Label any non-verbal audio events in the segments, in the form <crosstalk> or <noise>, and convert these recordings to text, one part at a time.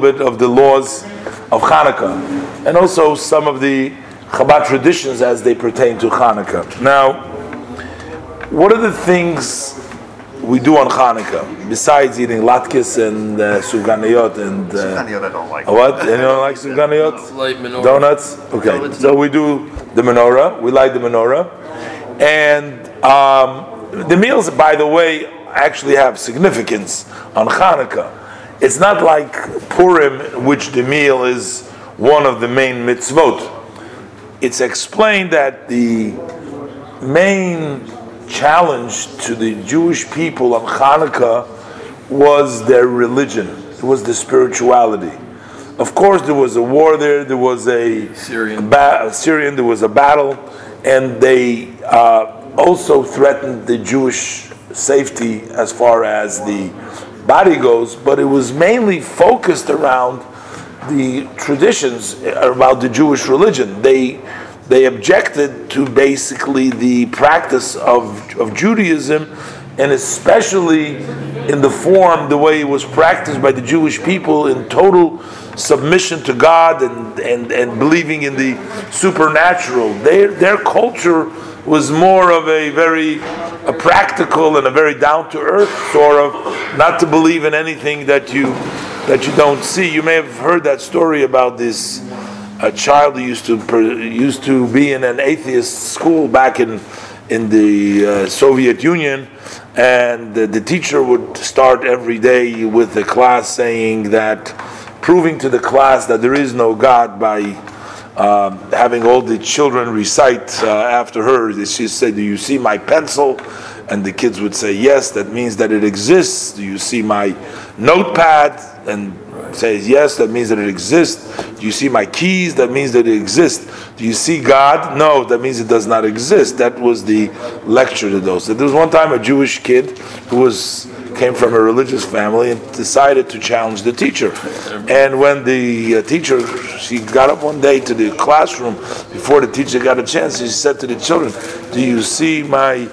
bit of the laws of Hanukkah, and also some of the Chabad traditions as they pertain to Hanukkah. Now, what are the things we do on Hanukkah besides eating latkes and uh, sufganiyot and uh, I don't like. what? Anyone like <laughs> sufganiyot? Light menorah. Donuts. Okay, Donuts. so we do the menorah. We light the menorah, and um, the meals, by the way, actually have significance on Hanukkah. It's not like Purim, which the meal is one of the main mitzvot. It's explained that the main challenge to the Jewish people on Hanukkah was their religion. It was the spirituality. Of course, there was a war there. There was a Syrian. ba- Syrian. There was a battle, and they uh, also threatened the Jewish safety as far as the body goes. But it was mainly focused around the traditions uh, about the Jewish religion. They they objected to basically the practice of, of Judaism, and especially in the form, the way it was practiced by the Jewish people in total submission to God and, and, and believing in the supernatural. Their, their culture was more of a very a practical and a very down to earth sort of, not to believe in anything that you that you don't see. You may have heard that story about this a child who used to used to be in an atheist school back in in the uh, Soviet Union, and the, the teacher would start every day with the class saying that, proving to the class that there is no God by um, having all the children recite uh, after her. She said, "Do you see my pencil?" And the kids would say, "Yes." That means that it exists. Do you see my notepad? And says yes, that means that it exists. Do you see my keys? That means that it exists. Do you see God? No, that means it does not exist. That was the lecture to those. There was one time a Jewish kid who was came from a religious family and decided to challenge the teacher. And when the uh, teacher she got up one day to the classroom before the teacher got a chance, she said to the children, "Do you see my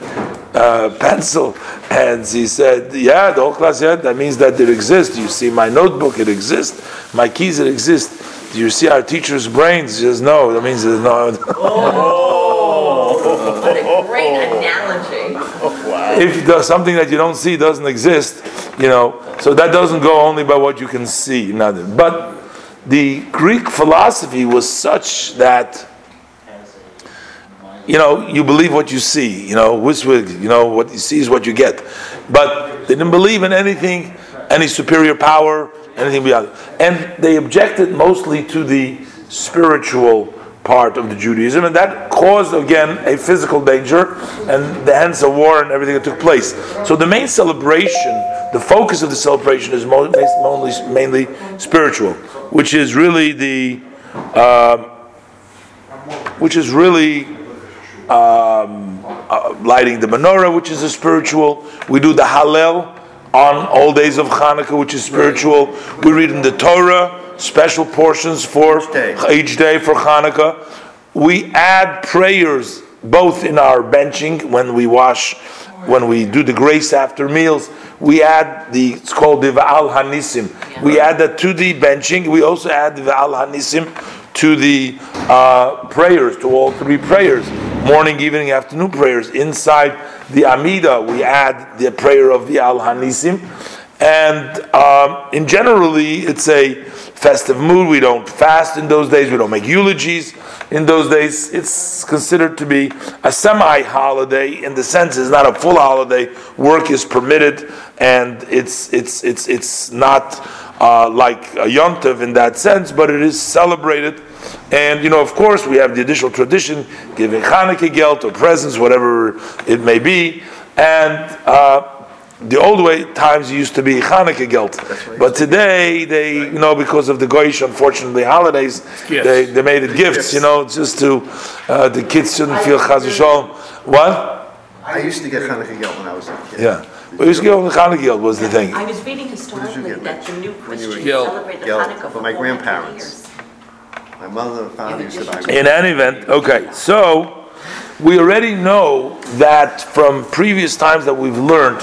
uh, pencil?" And she said, "Yeah, the whole class said that means that it exists. You see my notebook? It exists. My keys, it exists. Do you see our teacher's brains?" She says, "No, that means there's no." <laughs> What a great analogy. If something that you don't see doesn't exist, you know, so that doesn't go only by what you can see. Nothing. But the Greek philosophy was such that you know you believe what you see. You know, WYSIWYG, you know what you see is what you get. But they didn't believe in anything, any superior power, anything beyond. And they objected mostly to the spiritual part of the Judaism, and that caused again a physical danger, and the hence a war and everything that took place. So the main celebration, the focus of the celebration is mainly spiritual, which is really the, uh, which is really um, uh, lighting the menorah, which is a spiritual. We do the Hallel on all days of Hanukkah, which is spiritual. We read in the Torah special portions for Each day. each day for Hanukkah. We add prayers both in our benching when we wash, when we do the grace after meals. We add the it's called the Va'al Hanisim. We add that to the benching. We also add the Va'al Hanisim to the uh, prayers, to all three prayers, morning, evening, afternoon prayers. Inside the Amida, we add the prayer of the Al Hanisim. And um, in generally, it's a festive mood. We don't fast in those days. We don't make eulogies in those days. It's considered to be a semi-holiday in the sense it's not a full holiday. Work is permitted, and it's it's it's it's not uh, like a yontiv in that sense, but it is celebrated. And you know, of course, we have the additional tradition giving Hanukkah gelt or presents, whatever it may be, and. Uh, the old way times used to be Hanukkah gelt, but today they, you know, because of the Goyish, unfortunately, holidays, they, they made it gifts, you know, just to uh, the kids shouldn't feel chas v'shalom. What? I used to get Hanukkah Gelt when I was a kid. Yeah, we used to give them Hanukkah gelt was the thing. I was reading historically that the new when you were Christians celebrate the Young, Hanukkah for for my 400 grandparents. Years. My mother and father used to buy. In any event, okay, so we already know that from previous times that we've learned,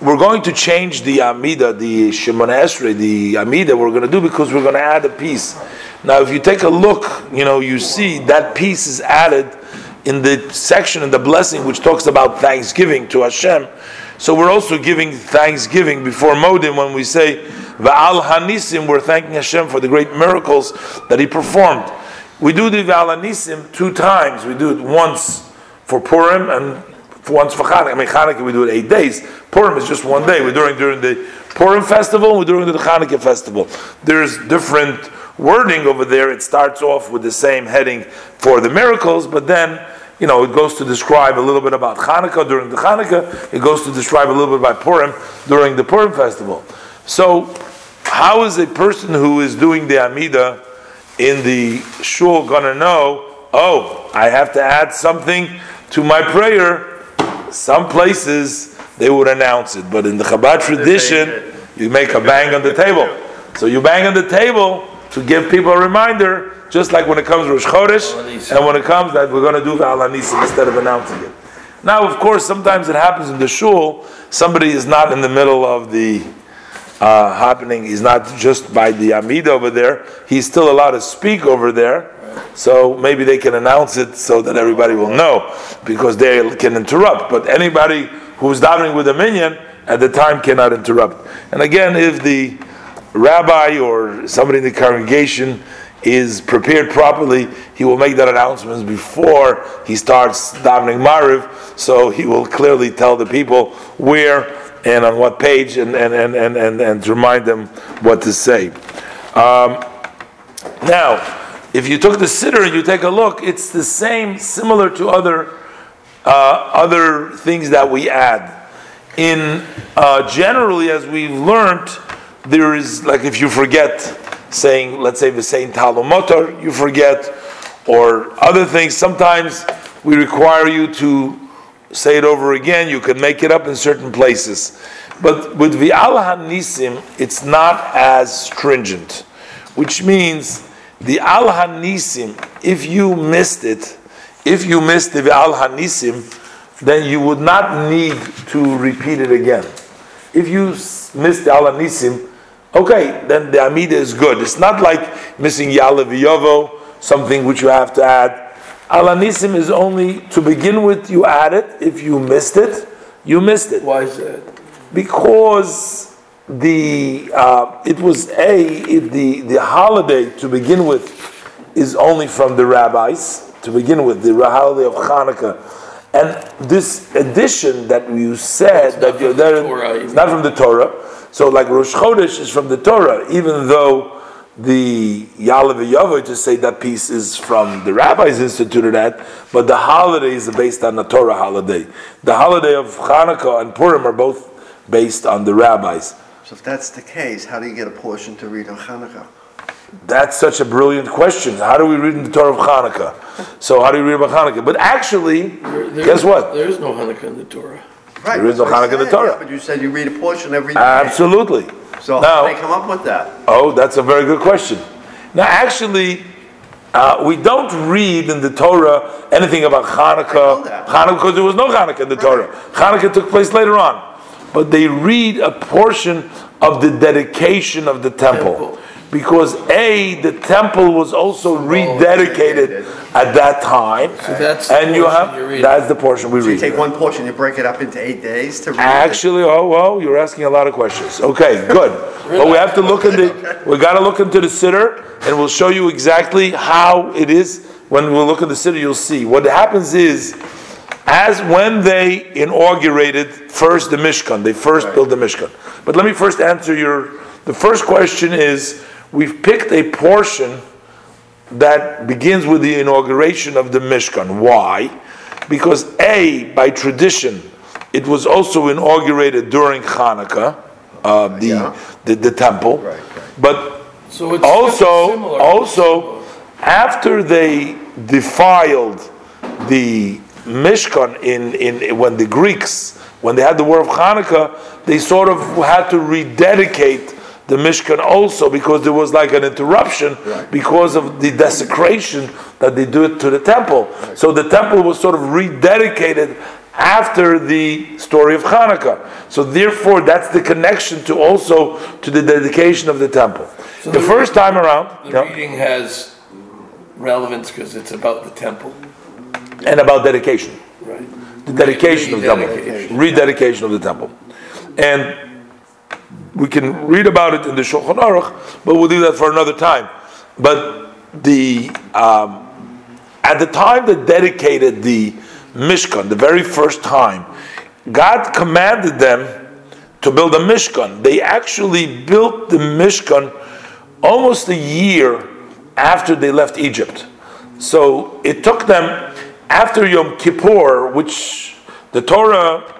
we're going to change the Amida, the Shemoneh Esrei, the Amida we're going to do because we're going to add a piece. Now, if you take a look, you know, you see that piece is added in the section in the blessing which talks about thanksgiving to Hashem. So we're also giving thanksgiving before Modim when we say Va'al Hanisim, we're thanking Hashem for the great miracles that He performed. We do the Va'al Hanisim two times. We do it once for Purim and once for Chanukah. I mean, Chanukah we do it eight days. Purim is just one day. We're doing during the Purim festival. and We're doing the Chanukah festival. There's different wording over there. It starts off with the same heading for the miracles, but then you know it goes to describe a little bit about Chanukah during the Chanukah. It goes to describe a little bit about Purim during the Purim festival. So, how is a person who is doing the Amida in the shul gonna know? Oh, I have to add something to my prayer some places they would announce it, but in the Chabad tradition, you make a bang on the table. So you bang on the table to give people a reminder, just like when it comes Rosh Chodesh, and when it comes that we're going to do Hanisim instead of announcing it. Now, of course, sometimes it happens in the shul. Somebody is not in the middle of the uh, happening. He's not just by the Amid over there. He's still allowed to speak over there. So maybe they can announce it so that everybody will know, because they can interrupt. But anybody who's davening with a minyan at the time cannot interrupt. And again, if the rabbi or somebody in the congregation is prepared properly, he will make that announcement before he starts davening Mariv, so he will clearly tell the people where and on what page and, and, and, and, and, and to remind them what to say. Um, now, if you took the siddur and you take a look, it's the same, similar to other uh, other things that we add. In uh, generally, as we've learned, there is like if you forget saying, let's say the saying Tal Umatar, you forget, or other things. Sometimes we require you to say it over again. You can make it up in certain places, but with the Vi'al Hanisim, it's not as stringent, which means the Al Hanisim, if you missed it, if you missed the Al Hanisim, then you would not need to repeat it again. If you missed the Al Hanisim, okay, then the Amida is good. It's not like missing Ya'aleh V'yavo, something which you have to add. Al Hanisim is only to begin with, you add it. If you missed it, you missed it. Why is that? Because the uh, it was a it, the the holiday to begin with is only from the rabbis to begin with the holiday of Hanukkah, and this addition that you said that you're there it's not from the Torah. So like Rosh Chodesh is from the Torah, even though the Ya'aleh V'yavo to say that piece is from the rabbis instituted that, but the holiday is based on the Torah holiday. The holiday of Hanukkah and Purim are both based on the rabbis. So if that's the case, how do you get a portion to read on Hanukkah? That's such a brilliant question. How do we read in the Torah of Hanukkah? So how do we read about Hanukkah? But actually, There- there- guess what? There is no Hanukkah in the Torah. Right. There is no that's what Hanukkah in the Torah. yeah, But you said you read a portion every day. Absolutely. So Now- how did they come up with that? Oh, that's a very good question. Now, actually, uh, we don't read in the Torah anything about Hanukkah. that. Hanukkah, because there was no Hanukkah in the Torah. Hanukkah took place later on. But they read a portion of the dedication of the temple. Temple. Because A, the temple was also oh, rededicated at that time. So that's and you have that's the portion we So you read. take one portion, you break it up into eight days to read? Actually, oh well, you're asking a lot of questions. Okay, good. <laughs> but we have to look into we got to look into the siddur and we'll show you exactly how it is. When we look at the siddur, you'll see what happens is, as when they inaugurated first the Mishkan, they first built the Mishkan. But let me first answer your. The first question is we've picked a portion that begins with the inauguration of the Mishkan. Why? Because A, by tradition, it was also inaugurated during Hanukkah, uh, the, Yeah. the the temple. Right, right. But So it's also, similar. also, after they defiled the Mishkan in, in when the Greeks, when they had the war of Hanukkah, they sort of had to rededicate the Mishkan also because there was like an interruption Right. because of the desecration that they do it to the temple. So the temple was sort of rededicated after the story of Hanukkah. So therefore, that's the connection to also to the dedication of the temple. So the, the- first time around, The yeah, reading has relevance because it's about the temple, and about dedication. right? the dedication of the temple, Rededication. rededication of the temple, and we can read about it in the Shulchan Aruch, but we'll do that for another time. But the um, at the time that dedicated the Mishkan, the very first time, God commanded them to build a Mishkan. They actually built the Mishkan almost a year after they left Egypt. So it took them after Yom Kippur, which the Torah,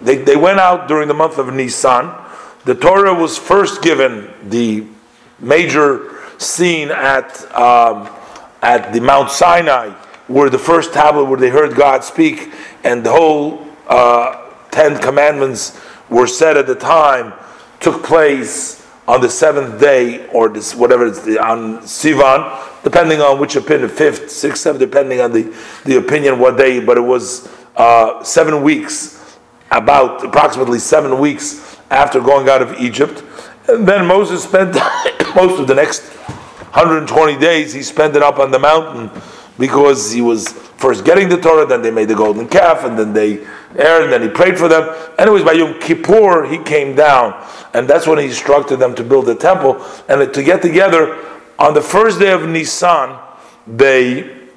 they, they went out during the month of Nisan. The Torah was first given the major scene at, um, at the Mount Sinai, where the first tablet where they heard God speak, and the whole uh, Ten Commandments were said at the time, took place on the seventh day, or this whatever it's the, on Sivan, depending on which opinion, fifth, sixth, seventh, depending on the, the opinion what day, but it was uh, seven weeks, about approximately seven weeks after going out of Egypt. And then Moses spent <coughs> most of the next 120 days, he spent it up on the mountain because he was first getting the Torah, then they made the golden calf, and then they and then he prayed for them. Anyways, by Yom Kippur, he came down, and that's when he instructed them to build the temple and to get together. On the first day of Nisan, they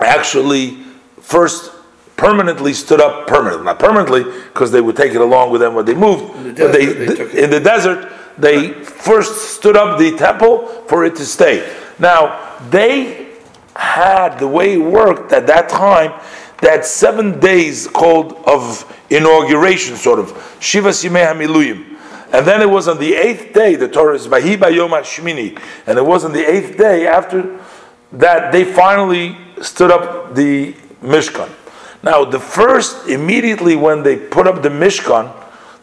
actually first permanently stood up permanently not permanently because they would take it along with them when they moved. In the but they, desert, they took it. in the desert they first stood up the temple for it to stay. Now they had the way it worked at that time that seven days called of inauguration sort of. Shiva yimei hamiluyim. And then it was on the eighth day the torah is vahi bayom hashmini and it was on the eighth day after that they finally stood up the Mishkan. Now, the first, immediately when they put up the Mishkan,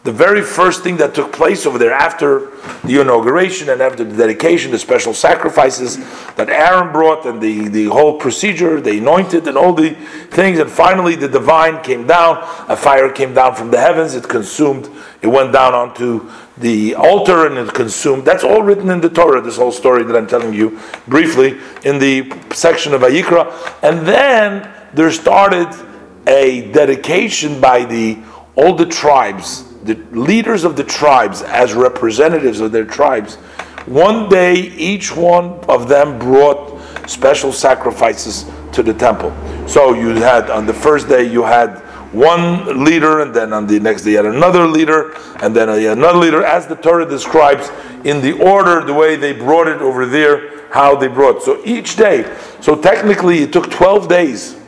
the very first thing that took place over there after the inauguration and after the dedication, the special sacrifices that Aaron brought and the, the whole procedure, they anointed and all the things, and finally the divine came down, a fire came down from the heavens, it consumed, it went down onto the altar and it consumed. That's all written in the Torah, this whole story that I'm telling you briefly in the section of Vayikra. And then there started a dedication by the all the tribes, the leaders of the tribes as representatives of their tribes. One day each one of them brought special sacrifices to the temple. So you had on the first day you had one leader, and then on the next day you had another leader, and then another leader, as the Torah describes in the order, the way they brought it over there, how they brought. So each day, so technically it took 12 days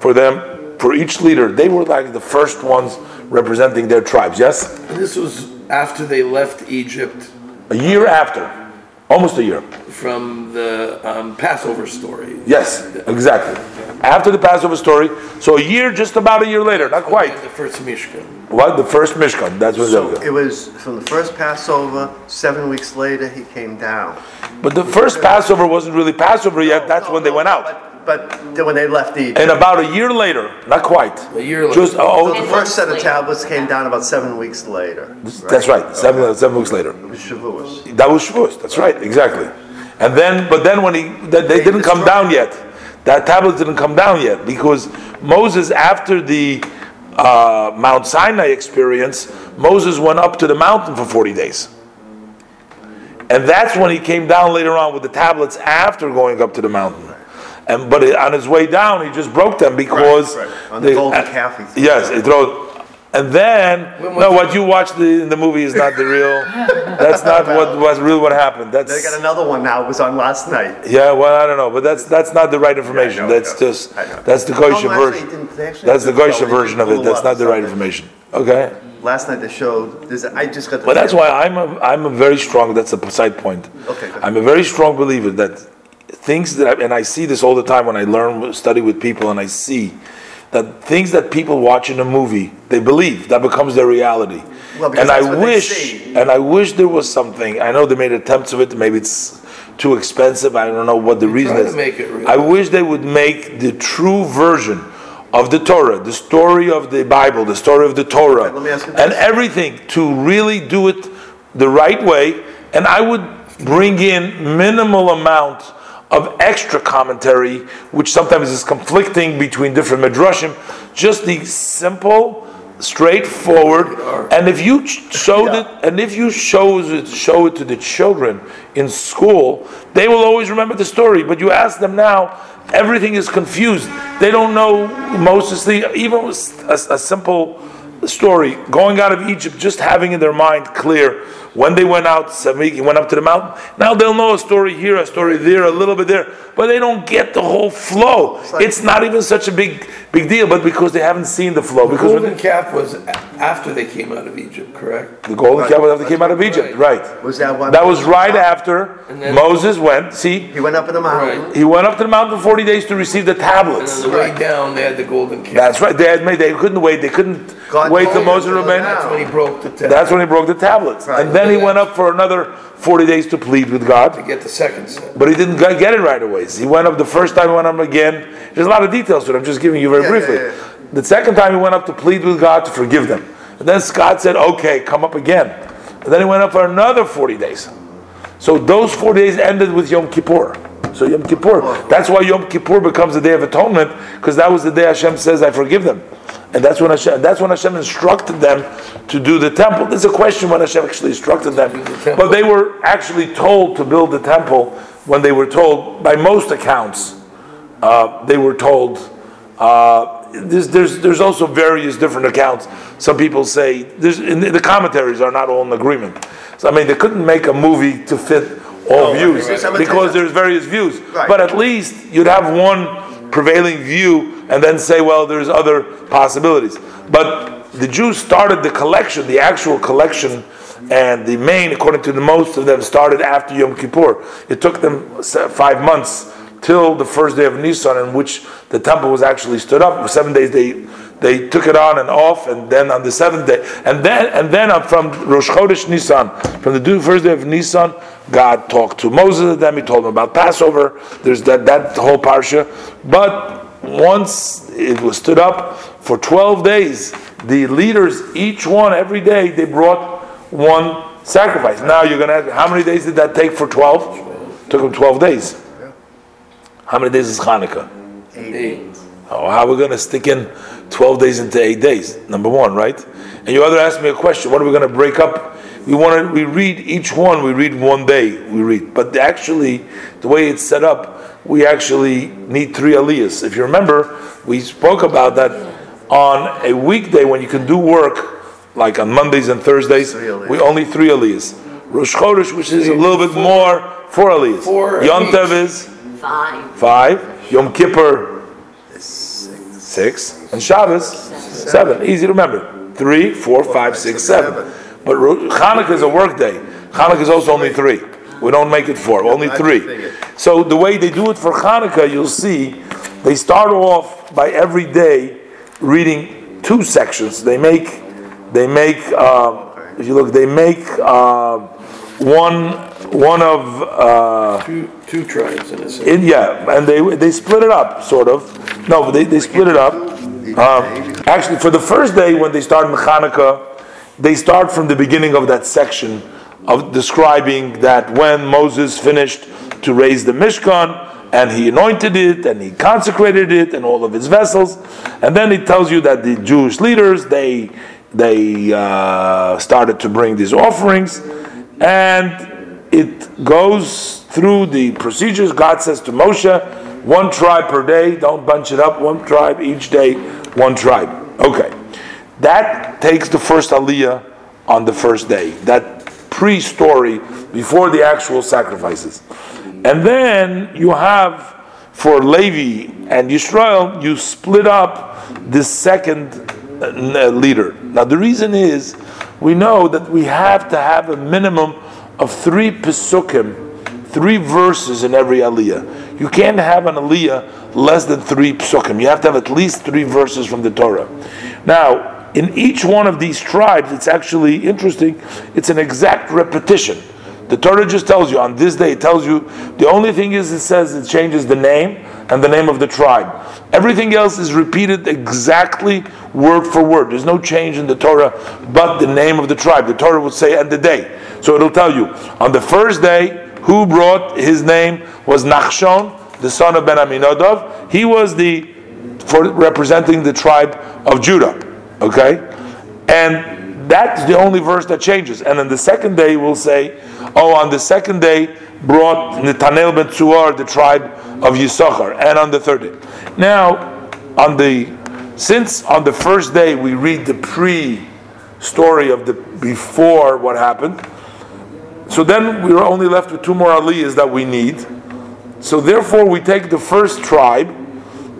for them, for each leader. They were like the first ones representing their tribes, yes? And this was after they left Egypt A year after, almost a year. from the um, Passover story. Yes, exactly. After the Passover story, so a year, just about a year later, not quite. The first Mishkan. What? The first Mishkan, that's what So it it was from the first Passover, seven weeks later, he came down. But the first Passover wasn't really Passover yet, that's when they went out. But but then when they left Egypt. And about a year later, not quite. A year later. Just, oh, The first set of tablets came down about seven weeks later. that's right, seven, seven weeks later. It was Shavuos. That was Shavuos. That's right, exactly. And then, but then when he, that they didn't come down yet. That tablet didn't come down yet because Moses, after the uh, Mount Sinai experience, Moses went up to the mountain for forty days, and that's when he came down later on with the tablets after going up to the mountain. And but on his way down, he just broke them because Right, right. On the golden calf, he yes, them. he threw. And then, no, what you watched the, in the movie is not the real. That's not what was really what happened. That's They got another one now, it was on last night. yeah, well, I don't know, but that's that's not the right information. know, that's just that's the No, Goysha no, version. it didn't- they actually That's the didn't Goysha show, they version of it. That's not the right information. Okay, Last night they showed, there's, I just got the. but that's why I'm a I'm a very strong. That's a side point. Okay. I'm a very strong believer that things that I, and I see this all the time when I learn study with people and I see that things that people watch in a movie they believe that becomes their reality. Well, and I that's what they wish and I wish there was something. I know they made attempts of it. Maybe it's too expensive. I don't know what the reason is. make it real. I wish they would make the true version of the Torah, the story of the Bible, the story of the Torah, let me ask you and everything to really do it the right way. And I would bring in minimal amount of extra commentary, which sometimes is conflicting between different midrashim. Just the simple, straightforward. And if you showed it, and if you show it, show it to the children in school, they will always remember the story. But you ask them now, everything is confused. They don't know Moses, the even a, a simple story going out of Egypt, just having in their mind clear when they went out, Samiki went up to the mountain. Now they'll know a story here, a story there, a little bit there, but they don't get the whole flow. like- It's not even such a big big deal, but because they haven't seen the flow. The Because when golden calf was after they came out of Egypt, correct? the golden calf was after they came out of Egypt, right? Was that one? That was right after Moses went. See, He went up in the mountain. Right. he went up to the mountain for forty days to receive the And tablets. on the way down, they had the golden calf. That's right. They had made. They couldn't wait. They couldn't God wait told till Moses to go remained. That's when he broke the tent. That's when he broke the tablets. Right. And then he went up for another 40 days to plead with God. to get the second set. But he didn't get it right away. He went up the first time, he went up again. There's a lot of details to it. I'm just giving you very Yeah, briefly. yeah, yeah. The second time he went up to plead with God to forgive them. And then God said, okay, come up again. And then he went up for another 40 days. So those 40 days ended with Yom Kippur. So Yom Kippur. That's why Yom Kippur becomes the day of atonement, because that was the day Hashem says, I forgive them. And that's when Hashem, that's when Hashem instructed them to do the temple. There's a question when Hashem actually instructed them. But they were actually told to build the temple when they were told, by most accounts, uh, they were told. Uh, there's, there's, there's also various different accounts. Some people say there's, in the, the commentaries are not all in agreement. So I mean, they couldn't make a movie to fit all views right, right. because there's various views. Right. But at least you'd have one prevailing view and then say, well, there's other possibilities. But the Jews started the collection, the actual collection, and the main, according to the most of them, started after Yom Kippur. It took them five months till the first day of Nisan, in which the temple was actually stood up. For seven days they they took it on and off, and then on the seventh day, and then and then up from Rosh Chodesh Nisan, from the first day of Nisan, God talked to Moses and them. He told them about Passover. There's that that whole parsha, but once it was stood up for twelve days, the leaders each one every day they brought one sacrifice. Now you're going to ask, how many days did that take for twelve? Took them twelve days. How many days is Hanukkah? Eight. Oh, how are we going to stick in 12 days into 8 days? Number one, right? And you other asked me a question. What are we going to break up? We want to, we read each one, we read one day, we read. But actually, the way it's set up, we actually need three aliyahs. If you remember, we spoke about that on a weekday when you can do work, like on Mondays and Thursdays, we only three aliyahs. Rosh Chodesh, which is a little bit more, four aliyahs. Four Yom each. Tov is Fine. five. Yom Kippur, six. And Shabbos, seven. Easy to remember. Three, four, five, six, seven. But Ro- Hanukkah is a work day. Hanukkah is also only three. We don't make it four, only three. So the way they do it for Hanukkah, you'll see, they start off by every day reading two sections. They make, they make. Uh, if you look, they make uh, one, one of. Uh, Two, tribes in a sense. yeah, and they they split it up, sort of. No, they, they split it up. Um, actually, for the first day when they start in they start from the beginning of that section of describing that when Moses finished to raise the Mishkan and he anointed it and he consecrated it and all of his vessels, and then it tells you that the Jewish leaders they they uh, started to bring these offerings, and it goes through the procedures. God says to Moshe, one tribe per day, don't bunch it up, one tribe each day, one tribe. Okay. That takes the first aliyah on the first day, that pre story before the actual sacrifices. And then you have for Levi and Yisrael, you split up the second uh, leader. Now, the reason is we know that we have to have a minimum of three pesukim, three verses in every aliyah. You can't have an aliyah less than three pesukim. You have to have at least three verses from the Torah. Now, in each one of these tribes, it's actually interesting, it's an exact repetition. The Torah just tells you on this day, it tells you the only thing is it says it changes the name, and the name of the tribe. Everything else is repeated exactly word for word. There's no change in the Torah but the name of the tribe. The Torah would say and the day. So it'll tell you on the first day who brought his name was Nachshon, the son of Ben Aminadov. He was the for representing the tribe of Judah. Okay? And that's the only verse that changes. And on the second day, we'll say, oh, on the second day brought Netanel ben Tzuar, the tribe of Yisachar, and on the third day. Now, on the since on the first day we read the pre story of the before what happened, so then we're only left with two more aliyahs that we need. So therefore, we take the first tribe,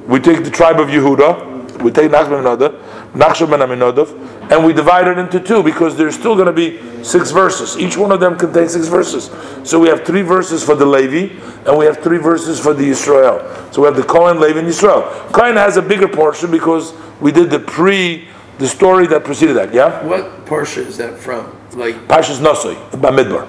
we take the tribe of Yehuda, we take Nachshon ben Aminadov, and we divide it into two because there's still going to be six verses. Each one of them contains six verses. So we have three verses for the Levi, and we have three verses for the Israel. So we have the Cohen, Levi, and Israel. Cohen has a bigger portion because we did the pre, the story that preceded that. Yeah. What portion is that from? Like, Pashas Nosoi, Bamidbar.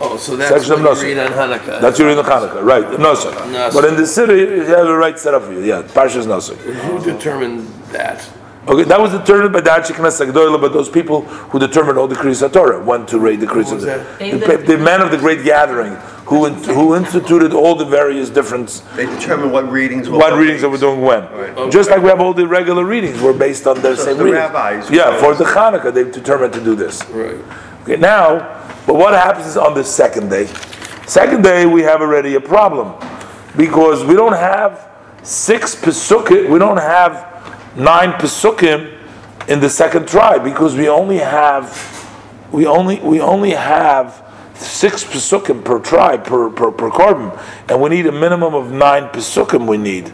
oh, so that's Section of what Nosson. you read on Hanukkah. That's your in the Hanukkah, right? Nosoi. Nosoi. But in the city, you have a right set up for you. Yeah, Pashas Nosoi. Who determined that? Okay, that was determined by the Anshe Knesset but those people who determined all the Kriyas Torah went to raid the Kriyas was Torah. that? The, the men of the Great Gathering, who in, who instituted all the various different They determine what readings what readings that we're doing when. Right. Just like we have all the regular readings, we're based on the So same the readings. rabbis- Yeah, for the Hanukkah, they've determined to do this. Right. Okay, now, but what happens is on the second day? Second day, we have already a problem because we don't have six pesukim, we don't have nine pesukim in the second tribe because we only have we only we only have six pesukim per tribe per per, per korban, and we need a minimum of nine pesukim. We need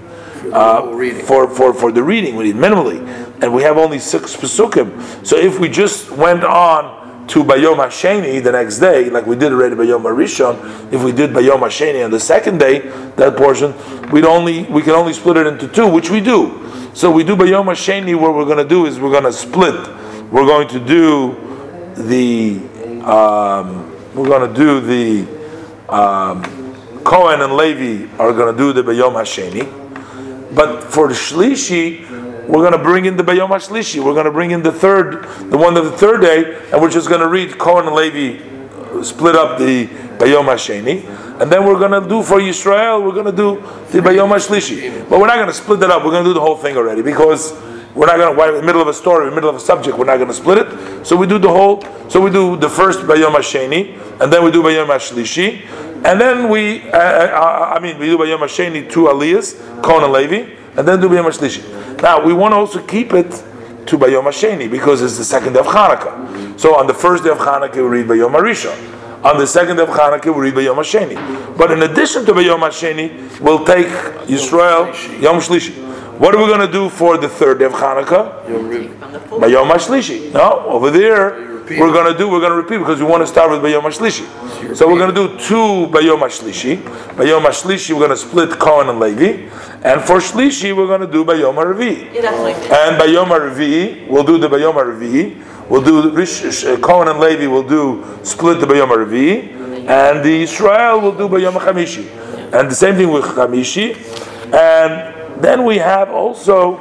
uh, for, for for the reading. We need minimally, and we have only six pesukim. So if we just went on to Bayom Hasheni the next day, like we did already Bayom Harishon, if we did Bayom Hasheni on the second day, that portion, we'd only we can only split it into two, which we do. So we do Bayom Hasheni. What we're going to do is we're going to split. We're going to do the um, we're going to do the um, Cohen and Levi are going to do the Bayom Hasheni. But for the Shlishi, we're going to bring in the Bayom HaShlishi. We're going to bring in the third, the one of the third day, and we're just going to read Cohen and Levi uh, split up the Bayom HaSheni. And then we're going to do for Yisrael, we're going to do the Bayom HaShlishi. But we're not going to split it up. We're going to do the whole thing already because we're not going to, in the middle of a story, in the middle of a subject, we're not going to split it. So we do the whole, so we do the first Bayom HaSheni, and then we do Bayom HaShlishi. And then we, uh, uh, I mean, we do Bayom HaSheni two Aliyahs, and Levi, and then do Bayom HaShlishi. Now, we want to also keep it to Bayom HaSheni because it's the second day of Hanukkah. So on the first day of Hanukkah, we read Bayom HaRishon. On the second day of Hanukkah, we read Bayom HaSheni. But in addition to Bayom HaSheni, we'll take Yisrael, Yom Shlishi. What are we going to do for the third day of Hanukkah? You'll read. From the full. Bayom HaShlishi. No, over there, we're going to do, we're going to repeat because we want to start with Bayom HaShlishi. So we're going to do two Bayom HaShlishi. Bayom HaShlishi, we're going to split Cohen and Levi. And for Shlishi, we're going to do Bayom HaRevi. You definitely did. And Bayom HaRevi, we'll do the Bayom HaRevi. We'll do Rish, uh, Cohen and Levi will do split the Bayom HaRevi. And the Israel will do Bayom HaChamishi. And the same thing with Chamishi. And then we have also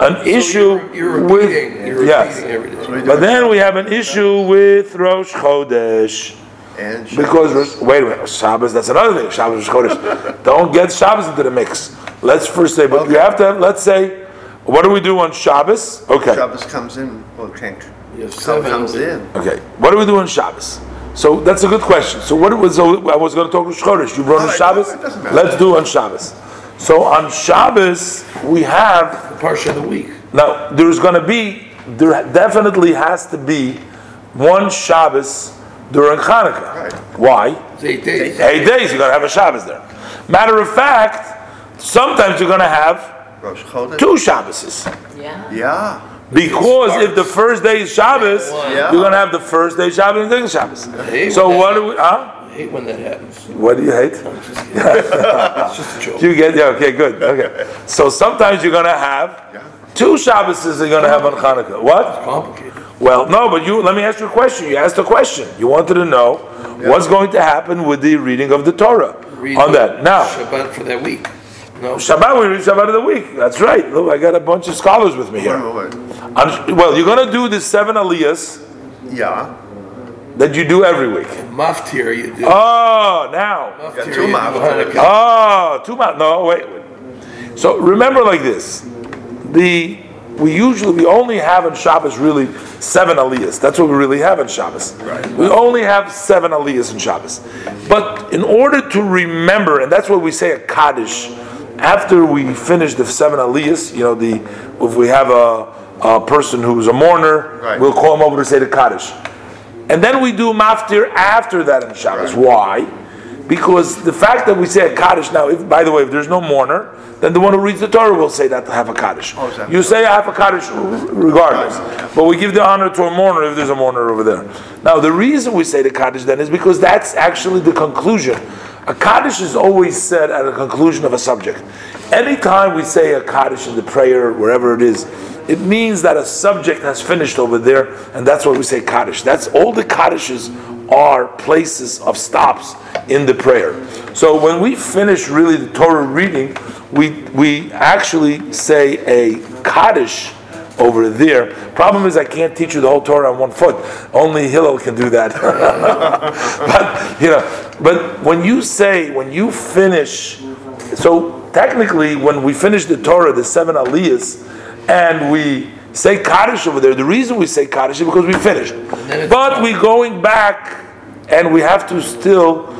an issue You're, you're with repeating. You're yes. repeating everything. But then we have an issue with Rosh Chodesh. And Because, Rosh- wait a minute, Shabbos, that's another thing. Shabbos, Rosh Chodesh. <laughs> Don't get Shabbos into the mix. Let's first say, but you have to, let's say, what do we do on Shabbos? Okay. Shabbos comes in, well, can't, You have comes over- in. Okay. What do we do on Shabbos? So that's a good question. So what was, so I was going to talk to Chodesh. You brought on All right, Shabbos? no, it doesn't matter. Let's do on Shabbos. So on Shabbos, we have The parsha of the week. Now, there's going to be, there definitely has to be one Shabbos during Hanukkah. Right. Why? It's eight days. Eight days, you're going to have a Shabbos there. Matter of fact, sometimes you're going to have two Shabboses. Yeah. Yeah. Because if the first day is Shabbos, Yeah. you're going to have the first day Shabbos and the second Shabbos. hate So what do we, huh? I hate when that happens. What do you hate? I'm just <laughs> kidding. it's just a joke. You get, yeah, okay, good, okay. So sometimes you're going to have Yeah. two Shabboses you're going to have on Hanukkah. What? Complicated. Well, no, but you let me ask you a question. You asked a question. You wanted to know what's going to happen with the reading of the Torah Read on that. Now, Shabbat for that week. No. Shabbat we read Shabbat of the week. That's right. Look, I got a bunch of scholars with me Wait, here. wait, wait. I'm- well, you're gonna do the seven aliyahs Yeah. That you do every week. Maftir you do. Oh, now. Maftir two maftir. Hanukkah. Oh, two months. No, wait, wait. So remember like this: the we usually we only have in Shabbos really seven aliyahs. That's what we really have in Shabbos. Right. We only have seven aliyahs in Shabbos. But in order to remember, and that's what we say a Kaddish, after we finish the seven aliyahs, you know, the if we have a, a person who's a mourner, Right. we'll call him over to say the Kaddish. And then we do maftir after that in Shabbos. Right. Why? Because the fact that we say a Kaddish now, if, by the way, if there's no mourner, then the one who reads the Torah will say that to have a Kaddish. Oh, that- you say I have a Kaddish regardless. But we give the honor to a mourner if there's a mourner over there. Now, the reason we say the Kaddish then is because that's actually the conclusion. A Kaddish is always said at a conclusion of a subject. Anytime we say a Kaddish in the prayer, wherever it is, it means that a subject has finished over there, and that's why we say Kaddish. That's all the Kaddishes are places of stops in the prayer. So when we finish really the Torah reading, we we actually say a Kaddish over there. Problem is I can't teach you the whole Torah on one foot. Only Hillel can do that. <laughs> but you know, but when you say when you finish, so technically when we finish the Torah, the seven aliyahs, and we say Kaddish over there, the reason we say Kaddish is because we finished. But we're going back, and we have to still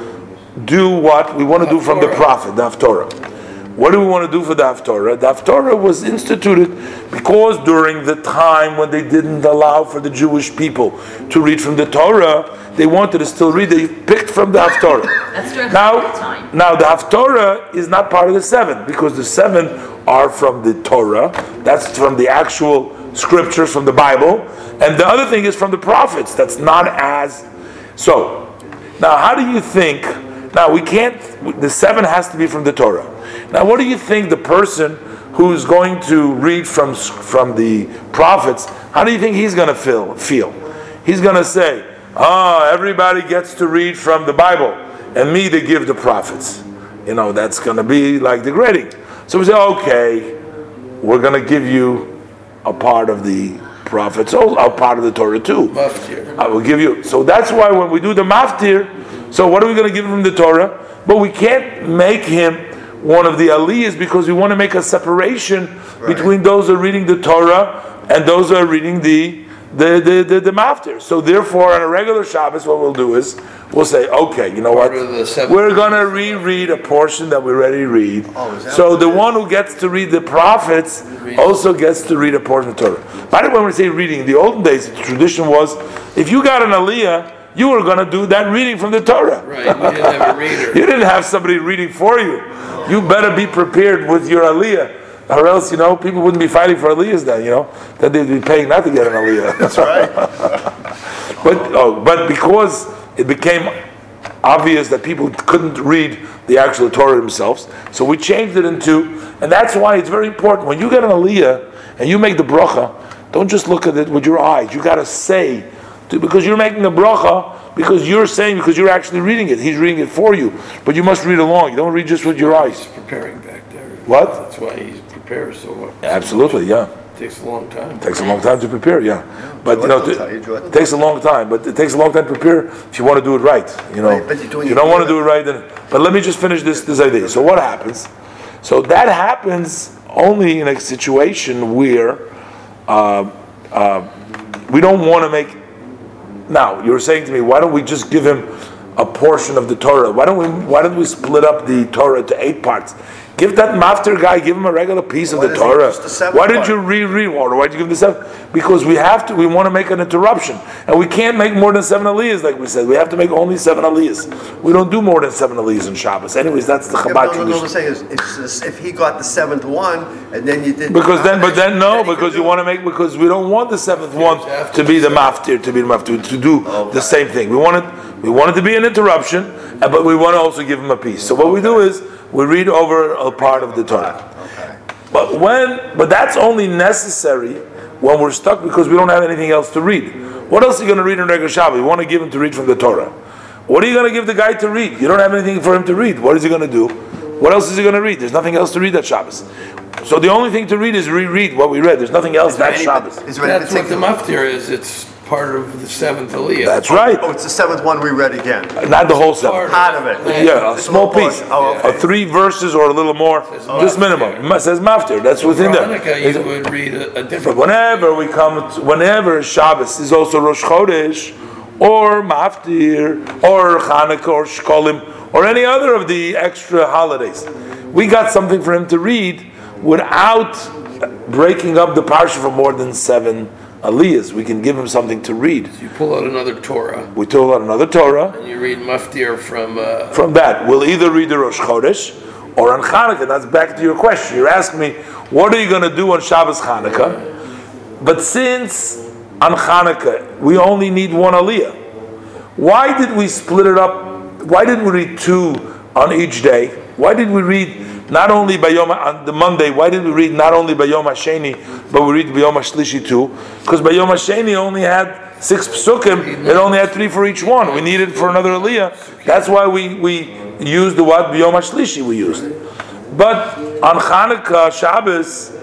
do what we want to do from the prophet, the Haftorah. What do we want to do for the Haftorah? The Haftorah was instituted because during the time when they didn't allow for the Jewish people to read from the Torah, they wanted to still read. They picked from the Haftorah. <laughs> That's during now, now the Haftorah is not part of the seven because the seven are from the Torah. That's from the actual scriptures from the Bible, and the other thing is from the prophets. That's not as so. Now, how do you think? Now we can't. The seven has to be from the Torah. Now, what do you think the person who's going to read from from the prophets? How do you think he's going to feel? Feel? He's going to say, "Ah, everybody gets to read from the Bible, and me to give the prophets." You know, that's going to be like degrading. So we say, "Okay, we're going to give you a part of the prophets, oh, a part of the Torah too." Maftir. I will give you. So that's why when we do the maftir, so what are we going to give him from the Torah? But we can't make him one of the aliyahs because we want to make a separation Right. between those who are reading the Torah and those who are reading the the the, the, the maftir. So therefore, on a regular Shabbos, what we'll do is we'll say, okay, you know what? Part seven- We're going to reread a portion that we already read. Oh, so the one who gets to read the prophets also gets to read a portion of Torah. By the way, when we say reading, in the olden days, the tradition was if you got an aliyah, you were going to do that reading from the Torah. Right, we didn't have a reader. <laughs> You didn't have somebody reading for you. You better be prepared with your aliyah. Or else, you know, people wouldn't be fighting for aliyahs then, you know. Then they'd be paying not to get an aliyah. <laughs> That's right. <laughs> But oh, but because it became obvious that people couldn't read the actual Torah themselves, so we changed it into, and that's why it's very important when you get an aliyah and you make the bracha, don't just look at it with your eyes. You got to say, to, because you're making a bracha because you're saying because you're actually reading it. He's reading it for you, but you must read along. You don't read just with your eyes. He's preparing back there. What? That's why he prepares so much. Absolutely, yeah. Takes a long time. Takes a long time to prepare, yeah. But you know, Jordan will tell you, Jordan. it takes a long time. But it takes a long time to prepare if you want to do it right. You know, Right, but you're if you don't want to do it right, then. But let me just finish this this idea. So what happens? So that happens only in a situation where uh, uh, we don't want to make. Now you're saying to me, why don't we just give him a portion of the Torah? Why don't we? Why don't we split up the Torah to eight parts? Give that maftir guy, give him a regular piece of the Torah. the Why did you reread? Or why did you give the seven? Because we have to. We want to make an interruption, and we can't make more than seven aliyahs, like we said. We have to make only seven aliyahs. We don't do more than seven aliyahs in Shabbos. Anyways, that's the Yeah, Chabad but no, no, no, saying is, if, he got the seventh one, and then you did. Because then, but then no, he could because you want to make because we don't want the seventh one to be the maftir, to be the maftir, to do Okay. the same thing. We want it, we want it to be an interruption, uh, but we want to also give him a piece. So what we do is we read over a part of the Torah. Okay. But when, but that's only necessary when we're stuck because we don't have anything else to read. What else are you going to read in regular Shabbat? You want to give him to read from the Torah. What are you going to give the guy to read? You don't have anything for him to read. What is he going to do? What else is he going to read? There's nothing else to read that Shabbos. So the only thing to read is reread what we read. There's nothing else that Shabbos. Is there That's what the particular? maftir is. It's part of the seventh aliyah. That's right. Oh, it's the seventh one we read again. Not the whole seven. Part of it. Yeah, a small piece. Oh, okay. Uh, three verses or a little more, just minimum. It says maftir. That's For within there. Hanukkah, you would read a, a But different. whenever we come, to, whenever Shabbos is also Rosh Chodesh, or Maftir, or Hanukkah, or Shkolim, or any other of the extra holidays, we got something for him to read without breaking up the parsha for more than seven aliyahs. We can give him something to read. You pull out another Torah We pull out another Torah. and you read maftir from. Uh, From that, we'll either read the Rosh Chodesh or on Hanukkah. That's back to your question. You're asking me, what are you going to do on Shabbos Hanukkah? But since on Hanukkah we only need one aliyah, why did we split it up? Why did we read two on each day? Why did we read not only by Yom on the Monday? Why did we read not only by Yom Hasheni, but we read by Yom Hashlishi too? Because by Yom Hasheni only had six psukim. It only had three for each one. We needed for another aliyah. That's why we we used the what Yom Hashlishi we used. But on Hanukkah Shabbos,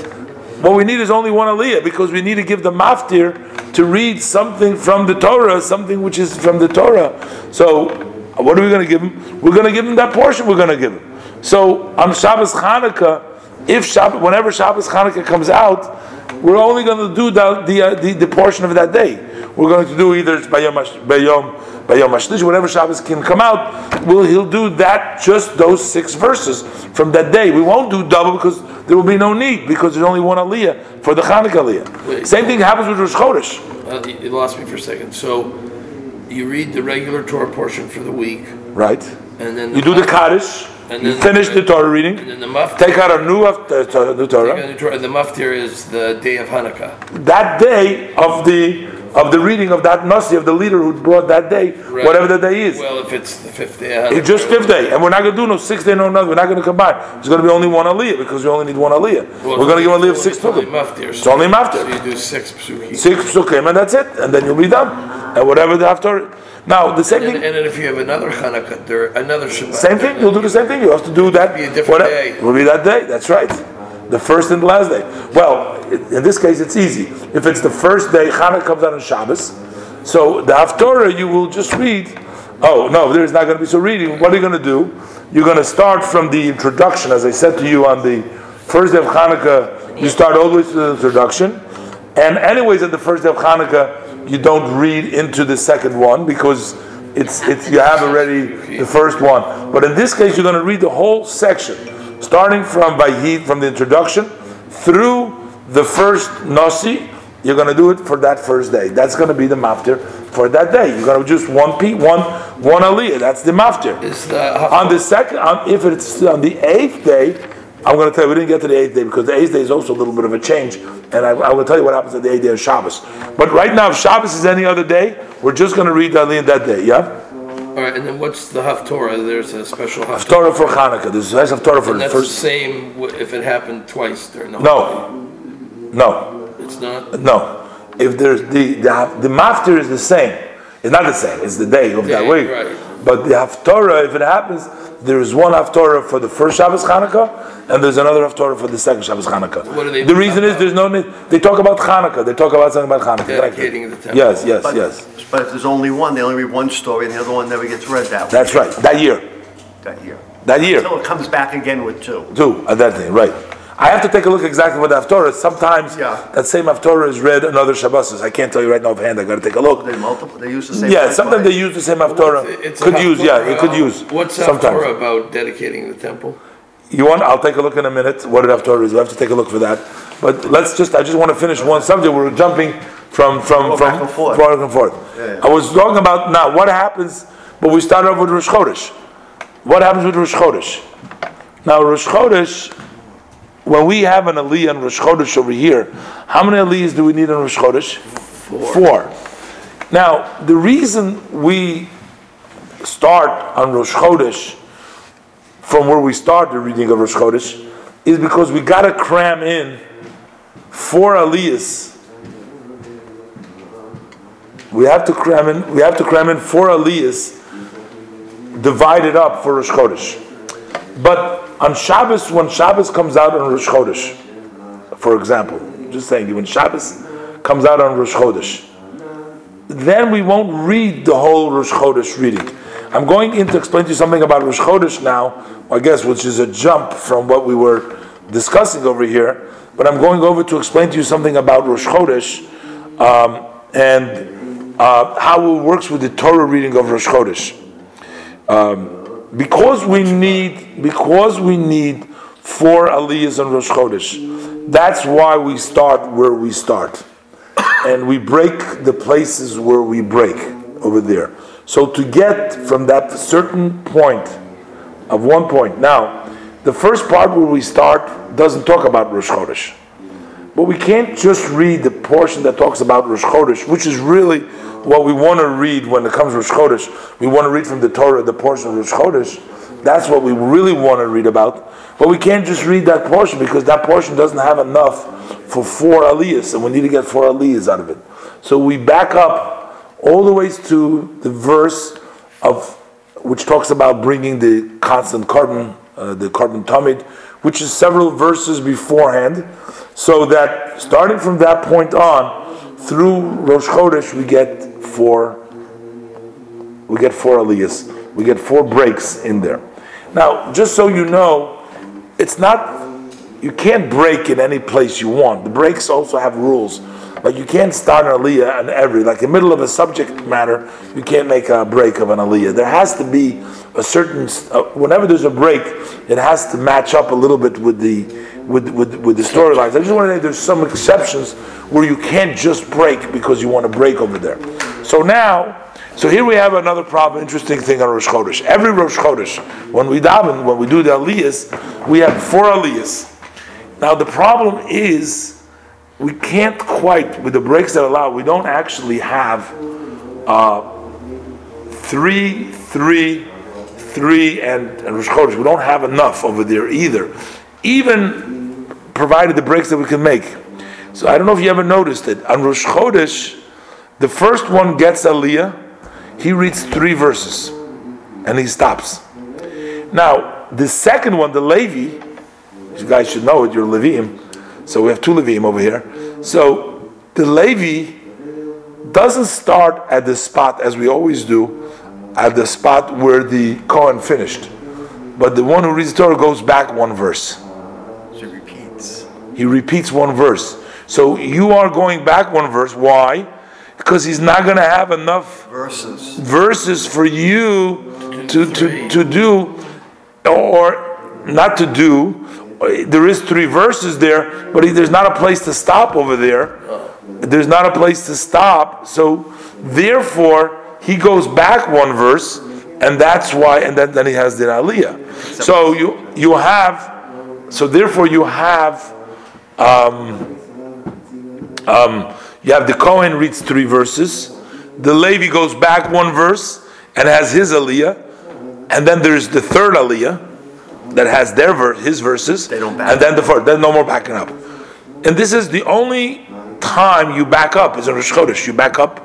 what we need is only one aliyah because we need to give the maftir to read something from the Torah, something which is from the Torah. So, what are we going to give him? We're going to give him that portion. We're going to give him. So on Shabbos Hanukkah, if Shabbos, whenever Shabbos Hanukkah comes out, we're only going to do the the, uh, the, the portion of that day. We're going to do either it's Bayom Hash- Bayom Bayom Hashlish, whatever Shabbos can come out. Will he'll do that just those six verses from that day. We won't do double because there will be no need because there's only one aliyah for the Hanukkah aliyah. Wait. Same thing happens with Rosh Chodesh, uh, you lost me for a second. So you read the regular Torah portion for the week, right? and then You do the Kaddish, And you finish the Torah reading, and then the take out a new, uh, Torah- new Torah. The Torah, the maftir is the day of Hanukkah. that day of the of the reading of that nasi of the leader who brought that day, Right. whatever the day is. Well, if it's the fifth day Hanukkah. it's just fifth day, and we're not going to do no sixth day, no another. We're not going to combine. It's going to be only one aliyah because we only need one aliyah. Well, we're going to give aliyah of six It's only psukim. maftir. It's only maftir. So you do six psukim. Six psukim, and that's it, and then you'll be done. And whatever the after. Now the same And, thing. and then if you have another Hanukkah, there, another Shabbat. Same thing. You'll do the same thing. You have to do that. Be a different whatever- day. It will be that day. That's right. The first and the last day. Well, in this case, it's easy. If it's the first day, Hanukkah comes out on Shabbos. So the Haftorah, you will just read. Oh no, there's not going to be so reading. What are you going to do? You're going to start from the introduction, as I said to you on the first day of Hanukkah. You start all the way to the introduction, and anyways, at the first day of Hanukkah, you don't read into the second one because it's it's you have already the first one. But in this case, you're going to read the whole section, starting from Vayit from the introduction through the first Nasi. You're going to do it for that first day. That's going to be the maftir for that day. You're going to just one p one one aliyah. That's the maftir. The On the second, on, if it's on the eighth day, I'm going to tell you we didn't get to the eighth day because the eighth day is also a little bit of a change, and I, I will tell you what happens on the eighth day of Shabbos. But right now, if Shabbos is any other day, we're just going to read aliyah that day. Yeah, all right, and then what's the Haftorah? There's a special Haftorah. Torah for Hanukkah. There's a special Torah for And the that's the first. same w- if it happened twice during the No, no, It's not. no. If there's the the, the maftir is the same. It's not the same. It's the day of that week. right. But the haftorah, if it happens, there is one haftorah for the first Shabbos Hanukkah, and there's another haftorah for the second Shabbos Hanukkah. What do they the talk reason is there's no need. They talk about Hanukkah. They talk about something about Hanukkah. Dedicating the temple. Yes, yes, But- yes. But if there's only one, they only read one story, and the other one never gets read that That's right. That year. that year. That year. Until it comes back again with two. Two, at that thing, right. I have to take a look exactly what the Haftorah is. Sometimes Yeah. that same Haftorah is read on other Shabbos. I can't tell you right now offhand. I got to take a look. They multiple, they use the same. Yeah, sometimes they use the same Haftorah. It's a Could use, yeah, it could uh, use. What's the sometimes. Haftorah about dedicating the temple? You want? I'll take a look in a minute. What it Haftorah is. We have to take a look for that. But let's just. I just want to finish one subject. We're jumping from from Go from back and forth. back and forth. Yeah, yeah. I was talking about now what happens. But we started off with Rosh Chodesh. What happens with Rosh Chodesh? Now Rosh Chodesh. When we have an Aliyah on Rosh Chodesh over here, how many Aliyahs do we need on Rosh Chodesh? Four. Now, the reason we start on Rosh Chodesh from where we start the reading of Rosh Chodesh is because we got to cram in four aliyahs. We have to cram in. We have to cram in four aliyahs divided up for Rosh Chodesh. But On Shabbos, when Shabbos comes out on Rosh Chodesh, for example, just saying, when Shabbos comes out on Rosh Chodesh, then we won't read the whole Rosh Chodesh reading. I'm going in to explain to you something about Rosh Chodesh now, I guess, which is a jump from what we were discussing over here. But I'm going over to explain to you something about Rosh Chodesh um, and uh, how it works with the Torah reading of Rosh Chodesh. Um, because we need, because we need four aliyahs on Rosh Chodesh. That's why we start where we start, and we break the places where we break over there. So to get from that certain point of one point. Now, the first part where we start doesn't talk about Rosh Chodesh. But we can't just read the portion that talks about Rosh Chodesh, which is really what we want to read when it comes to Rosh Chodesh. We want to read from the Torah the portion of Rosh Chodesh. That's what we really want to read about. But we can't just read that portion because that portion doesn't have enough for four aliyahs, and we need to get four aliyahs out of it. So we back up all the ways to the verse of which talks about bringing the constant korban, uh, the korban tamid, which is several verses beforehand, so that starting from that point on, through Rosh Chodesh, we get four, we get four aliyahs, we get four breaks in there. Now, just so you know, it's not, you can't break in any place you want. The breaks also have rules. Like you can't start an aliyah on every, like in the middle of a subject matter, you can't make a break of an aliyah. There has to be a certain, uh, whenever there's a break, it has to match up a little bit with the, with, with, with the storylines. I just want to say there's some exceptions where you can't just break because you want to break over there. So now, so here we have another problem, interesting thing on Rosh Chodesh. Every Rosh Chodesh, when we daven, when we do the aliyahs, we have four aliyahs. Now the problem is, we can't quite, with the breaks that allow, we don't actually have uh, three, three, three, and, and Rosh Chodesh. We don't have enough over there either, even provided the breaks that we can make. So I don't know if you ever noticed it. On Rosh Chodesh, the first one gets Aliyah, he reads three verses, and he stops. Now, the second one, the Levi, you guys should know it, you're Levium, so we have two Levium over here. So the Levi doesn't start at the spot as we always do, at the spot where the Kohen finished. But the one who reads the Torah goes back one verse. He repeats one verse. So you are going back one verse. Why? Because he's not going to have enough Verses. verses for you to, to, to do, or not to do, there is three verses there, but there's not a place to stop over there. There's not a place to stop. So therefore, he goes back one verse, and that's why, and then, then he has the aliyah. So you you have, so therefore you have, um, um, you have the Kohen reads three verses, the Levi goes back one verse and has his aliyah, and then there's the third aliyah that has their ver- his verses, They don't back and then the fourth. There's no more backing up. And this is the only time you back up is in Rosh Chodesh. You back up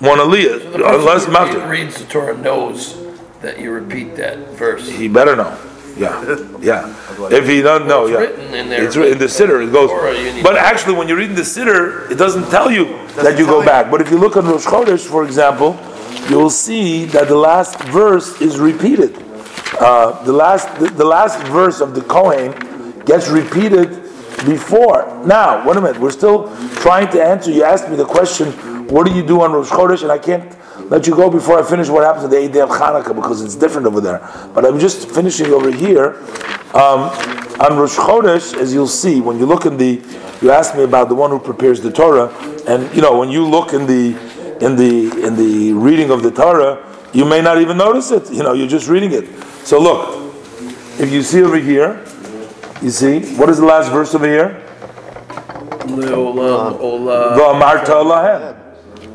one aliyah, The unless person who reads the Torah knows that you repeat that verse. He better know. Yeah, <laughs> yeah. If he doesn't know, yeah. written in there. It's written in the siddur. It goes. Torah, you need- But actually, when you're reading the siddur, it doesn't tell you that Doesn't you go tell you. back. But if you look at Rosh Chodesh, for example, you'll see that the last verse is repeated. Uh, the last the, the last verse of the Kohen gets repeated before. Now, wait a minute. We're still trying to answer. You asked me the question, "What do you do on Rosh Chodesh?" And I can't let you go before I finish what happens on the eighth day of Hanukkah because it's different over there. But I'm just finishing over here. Um, on Rosh Chodesh, as you'll see, when you look in the, you asked me about the one who prepares the Torah, and you know when you look in the in the in the reading of the Torah, you may not even notice it. You know, you're just reading it. So look, if you see over here, you see what is the last verse over here? V'amarta.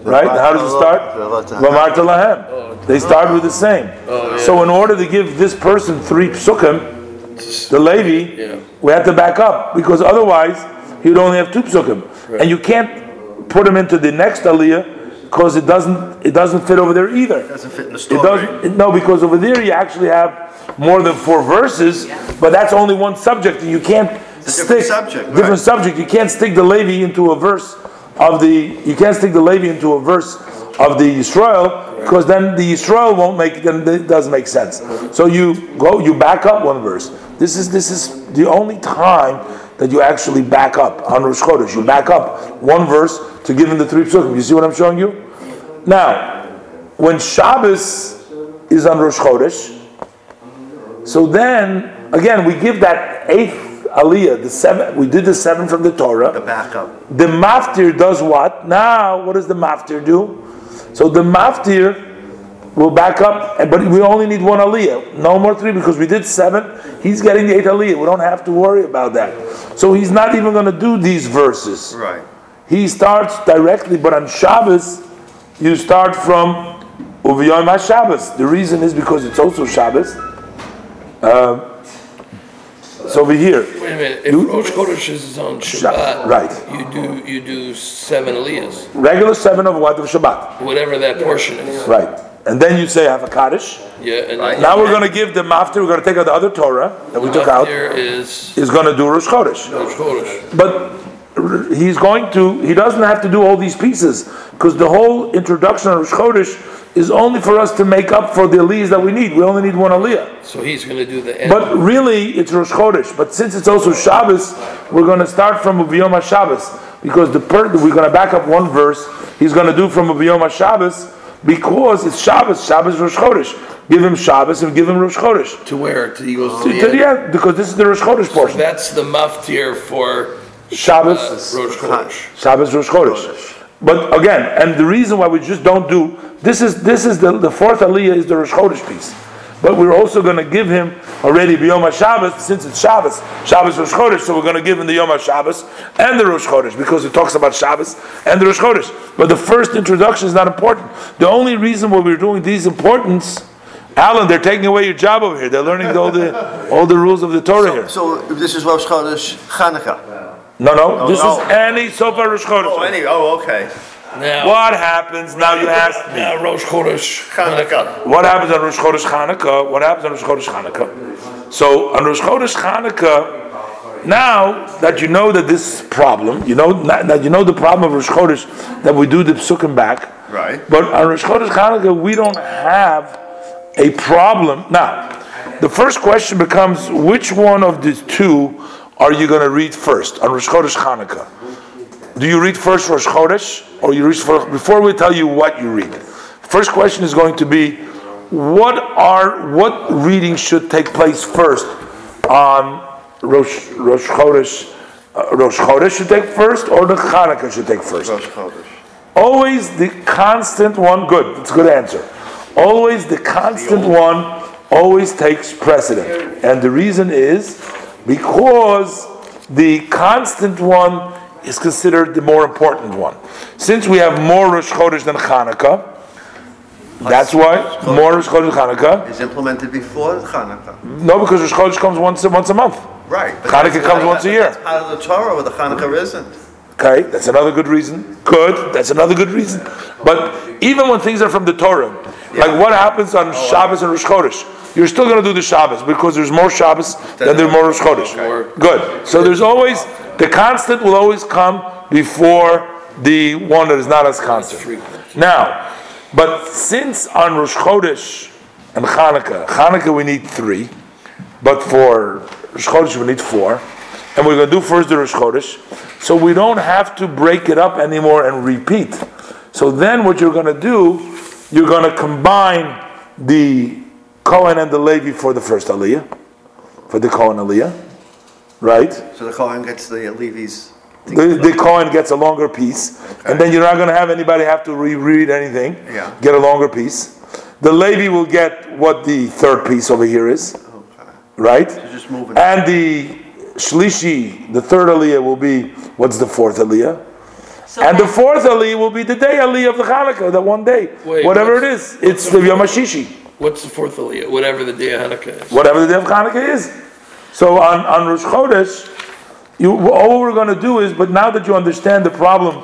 Right? How does it start? V'amarta Lahem. Oh, they start with the same. Oh, so in order to give this person three psukim, the Levi, we have to back up because otherwise he would only have two psukim, and you can't put him into the next aliyah because it doesn't it doesn't fit over there either. It Doesn't fit in the It story. doesn't. No, because over there you actually have more than four verses, but that's only one subject, and you can't It's a different stick subject, different right. subject. You can't stick the Levi into a verse of the. You can't stick the Levi into a verse of the Yisrael because then the Yisrael won't make. Then it doesn't make sense. So you go. You back up one verse. This is this is the only time that you actually back up on Rosh Chodesh. You back up one verse to give him the three psukim. You see what I'm showing you? Now, when Shabbos is on Rosh Chodesh, so then again we give that eighth aliyah, the seven. We did the seven from the Torah. The backup. The maftir does what? Now, what does the maftir do? So the maftir will back up, but we only need one aliyah, no more three, because we did seven. He's getting the eighth aliyah. We don't have to worry about that. So he's not even going to do these verses. Right. He starts directly, but on Shabbos, you start from Uviyom HaShabbos. The reason is because it's also Shabbos. Um, so over here, Wait a minute, if You- Rosh Chodesh is on Sha- Shabbat. right. You do, you do seven aliyahs, regular seven of what of Shabbat, whatever that portion is. right? And then you say have a kaddish. Yeah, and then. Now we're going to give the maftir. We're going to take out the other Torah that we took out. There is Is going to do Rosh Chodesh. Rosh Chodesh. But r- he's going to, he doesn't have to do all these pieces because the whole introduction of Rosh Chodesh is only for us to make up for the aliyahs that we need. We only need one aliyah. So he's gonna do the end. But really, it's Rosh Chodesh. But since it's also Shabbos, we're going to start from Ubiyom Shabbos because the per, we're going to back up one verse. He's going to do from Ubiyom Shabbos because it's Shabbos. Shabbos Rosh Chodesh. Give him Shabbos and give him Rosh Chodesh. To where? To he goes To- to to the end. end, because this is the Rosh Chodesh portion. That's the maftir for Shabbos. Rosh Chodesh. Shabbos Rosh Chodesh. But again, and the reason why we just don't do this is this is the, the fourth aliyah is the Rosh Chodesh piece. But we're also going to give him already B'Yom HaShabbos since it's Shabbos, Shabbos Rosh Chodesh. So we're going to give him the Yom HaShabbos and the Rosh Chodesh because it talks about Shabbos and the Rosh Chodesh. But the first introduction is not important. The only reason why we're doing these importance, Alan, they're taking away your job over here. They're learning all the all the rules of the Torah here. So this is Rosh Chodesh Chanukah. No, no, oh, this no. is oh. any Sofa Rosh Chodesh. Oh, any, oh, okay. Now, What happens now? You asked me. now Rosh Chodesh. Chanukah. What happens on Rosh Chodesh Chanukah? What happens on Rosh Chodesh Chanukah? So on Rosh Chodesh Chanukah, now that you know that this problem, you know that you know the problem of Rosh Chodesh that we do the psukim back. Right. But on Rosh Chodesh Chanukah, we don't have a problem. Now, the first question becomes: Which one of the two are you going to read first on Rosh Chodesh Chanukah? Do you read first Rosh Chodesh, or you read first, before we tell you what you read? First question is going to be, what are what reading should take place first on Rosh Rosh Chodesh? Uh, Rosh Chodesh should take first, or the Chanukah should take first? Rosh Chodesh. Always the constant one. Good. That's a good answer. Always the constant one always takes precedent, and the reason is because the constant one is considered the more important one. Since we have more Rosh Chodesh than Hanukkah, that's why more Rosh Chodesh than Hanukkah. Is implemented before Chanukah. No, because Rosh Chodesh comes once a, once a month. Right. Hanukkah comes once a year. Part of the Torah, where the Chanukah isn't. Okay, that's another good reason. Good, that's another good reason. But even when things are from the Torah, like what happens on Shabbos and Rosh Chodesh, you're still going to do the Shabbos because there's more Shabbos than there's more Rosh Chodesh. Good. So there's always the constant will always come before the one that is not as constant. Now, but since on Rosh Chodesh and Hanukkah, Hanukkah we need three, but for Rosh Chodesh we need four, and we're going to do first the Rosh Chodesh, so we don't have to break it up anymore and repeat. So then what you're going to do, you're going to combine the Kohen and the Levi for the first Aliyah, for the Kohen Aliyah, right? So the Kohen gets the Levi's. The, the Kohen gets a longer piece, and then you're not going to have anybody have to reread anything. Yeah. Get a longer piece. The Levi will get what the third piece over here is, Okay. right? So just moving. And the Shlishi, the third Aliyah, will be what's the fourth Aliyah? So And the fourth Aliyah will be the day Aliyah of the Hanukkah, that one day. Wait, Whatever it is. It's the Yom HaShishi. What's the fourth aliyah? Whatever the day of Hanukkah is. whatever the day of Hanukkah is. So on, on Rosh Chodesh, you, all we're going to do is, but now that you understand the problem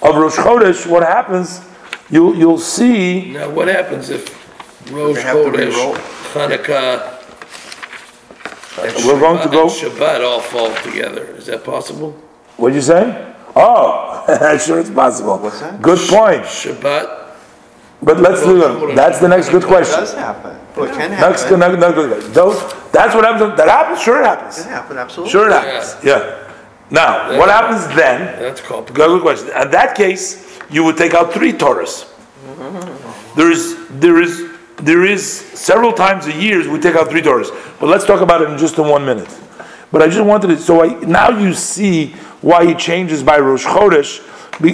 of Rosh Chodesh, what happens you, you'll see, Now, what happens if Rosh They have to Chodesh, re-roll. Hanukkah, and We're going to go- and Shabbat all fall together? Is that possible? what'd you say? Oh, <laughs> sure it's possible. What's that? Good point. Shabbat, But let's do it. That's the next good It question. does happen. Well, it can happen. next, next, next. Those, that's what happens. That happens. Sure, it happens. It can happen, absolutely. Sure, it happens. Yeah. Now, what happens then? that's complicated. Good good question. In that case, you would take out three Torahs. There is, there is, there is several times a year we take out three Torahs. But let's talk about it in just in one minute. But I just wanted to, so I, now you see why he changes by Rosh Chodesh,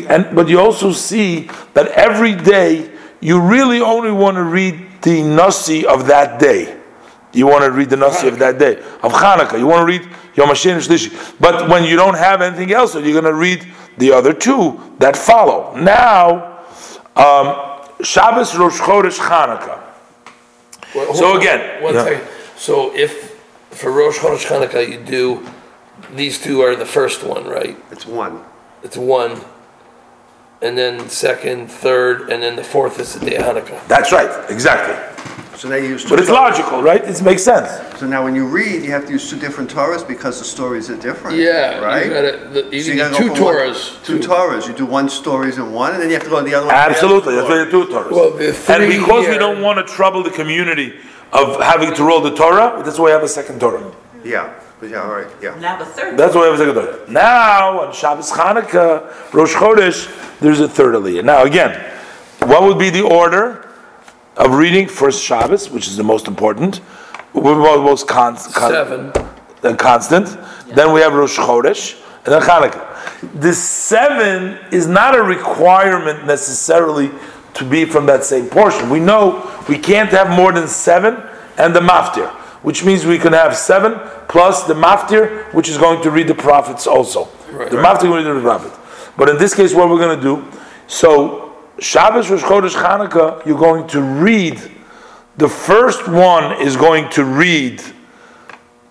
and, but you also see that every day you really only want to read the Nasi of that day. You want to read the Nasi of that day, of Hanukkah. You want to read Yom HaShem Shlishi. But when you don't have anything else, you're going to read the other two that follow. Now, um, Shabbos, Rosh Chodesh, Hanukkah. Well, hold So on, again, One yeah. second. So if, for Rosh Chodesh Hanukkah, you do, these two are the first one, right? It's one. It's one, and then second, third, and then the fourth is the day of Hanukkah. That's right, exactly. So now you use two. But it's Torahs. logical, right? It makes sense. So now when you read, you have to use two different Torahs because the stories are different. Yeah, Right? you gotta, the- you So need gotta go two from one- Torahs. Two Torahs. You do one stories in one, and then you have to go to the other one. Absolutely, that's why you do Torahs. Well, the and three because we here- don't want to trouble the community of having to roll the Torah, that's why we have a second Torah. Yeah, but yeah, all right, yeah. Now the third. That's why we have a second Torah. Now, on Shabbos Chanukah, Rosh Chodesh, there's a third Aliyah. Now, again, what would be the order of reading first Shabbos, which is the most important, the most con- con- Seven. and constant. Then we have Rosh Chodesh, and then Hanukkah. The seven is not a requirement necessarily to be from that same portion. We know we can't have more than seven and the maftir, which means we can have seven plus the maftir, which is going to read the prophets also. Right. the maftir will read the prophet. But in this case, what we're going to do, so Shabbos, Rosh Chodesh, Hanukkah, you're going to read. The first one is going to read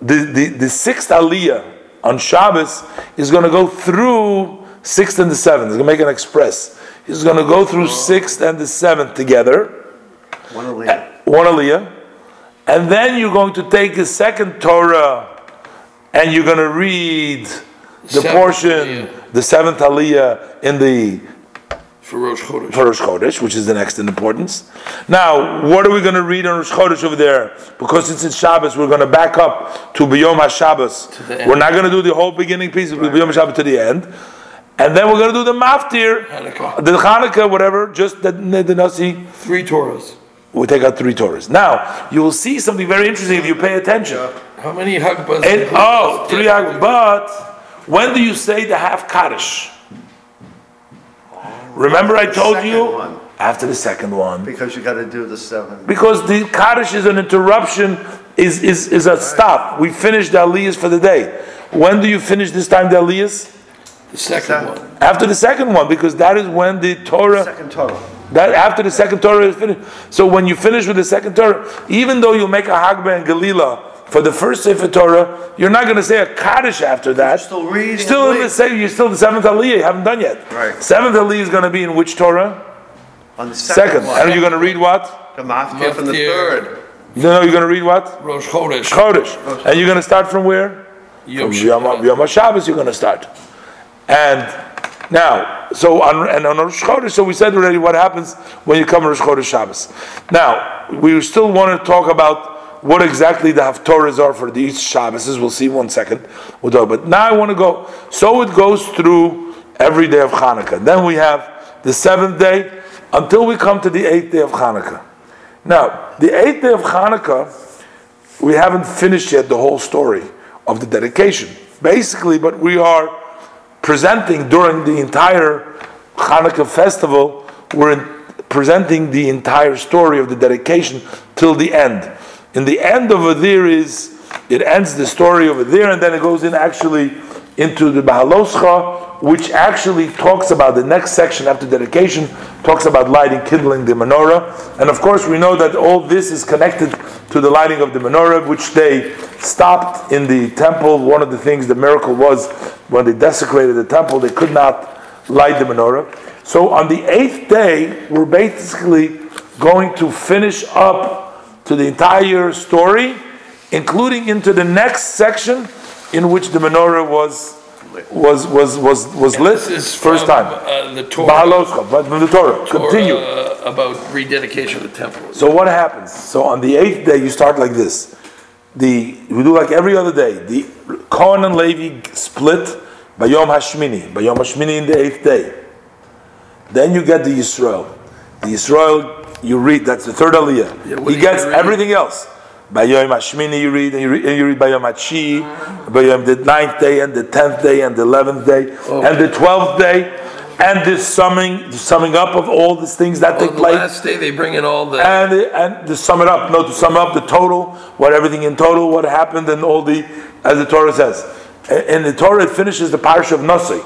the, the, the sixth aliyah on Shabbos is going to go through sixth and the seventh. He's going to make an express. He's going to go through sixth and the seventh together, One Aliyah. Uh, one aliyah, and then you're going to take the second Torah and you're going to read the Seventh portion, aliyah. the seventh aliyah in the For Rosh Chodesh. for Rosh Chodesh, which is the next in importance. Now, what are we going to read on Rosh Chodesh over there? Because it's in Shabbos, we're going to back up to Biyom HaShabbos. We're not going to do the whole beginning piece of Biyom HaShabbos to the end. And then we're going to do the Maftir, Hanukkah. the Hanukkah, whatever, just the, the Nasi. Three Torahs. We take out three Torahs. Now, you will see something very interesting if you pay attention. How many Hagbahs? And, oh, three Ag- But when do you say the half Kaddish? Remember, I told second you one. after the second one. Because you gotta do the seven. Because the Kaddish is an interruption, is, is, is a stop. We finished the Aliyahs for the day. When do you finish this time the Aliyahs? The second Second. one. After the second one, because that is when the Torah, Second Torah. that after the second Torah is finished. So when you finish with the second Torah, even though you make a Hagbah and Galila for the first Sefer Torah, you're not going to say a Kaddish after that. still reading Still in the same, you're still the seventh Aliyah, you haven't done yet. Right. Seventh Aliyah is going to be in which Torah? On the second Second. And you're going to read what? The Maftir from the third. No, no, you're going to read what? Rosh Chodesh. Chodesh. And you're going to start from where? Yom From Yom, Yom HaShabbos you're going to start. And now, so on, and on Rosh Chodesh, so we said already what happens when you come to Rosh Chodesh Shabbos. Now, we still want to talk about what exactly the Haftorahs are for these Shabbos. We'll see one second. We'll talk. But now I want to go, so it goes through every day of Hanukkah. Then we have the seventh day until we come to the eighth day of Hanukkah. Now, the eighth day of Hanukkah, we haven't finished yet the whole story of the dedication. Basically, but we are presenting during the entire Hanukkah festival, we're presenting the entire story of the dedication till the end. In the end over there is, it ends the story over there, and then it goes in actually into the Bahaloscha, which actually talks about the next section after dedication, talks about lighting, kindling the menorah. And of course, we know that all this is connected to the lighting of the menorah, which they stopped in the temple. One of the things, the miracle was when they desecrated the temple, they could not light the menorah. So on the eighth day, we're basically going to finish up to the entire story, including into the next section in which the menorah was was was was was lit This is first from, time. uh, the Torah. But from the Torah. Continue. Uh, about rededication of the temple. So what happens? So on the eighth day, you start like this. The we do like every other day. The Kohen and Levi split by Yom Hashmini, by Yom Hashmini in the eighth day. Then you get the Israel. The Yisrael you read. That's the third Aliyah. Yeah, he gets everything else. By Yom Hashmini you read, and you read, and you read by Yom Hashi, by Yom the ninth day, and the tenth day, and the eleventh day, and the twelfth day, and the summing, the summing up of all these things that On take the place. last day, they bring in all the, And, and to sum it up, no, to sum up the total, what everything in total, what happened, and all the, as the Torah says. In the Torah, it finishes the parsha of Nasi.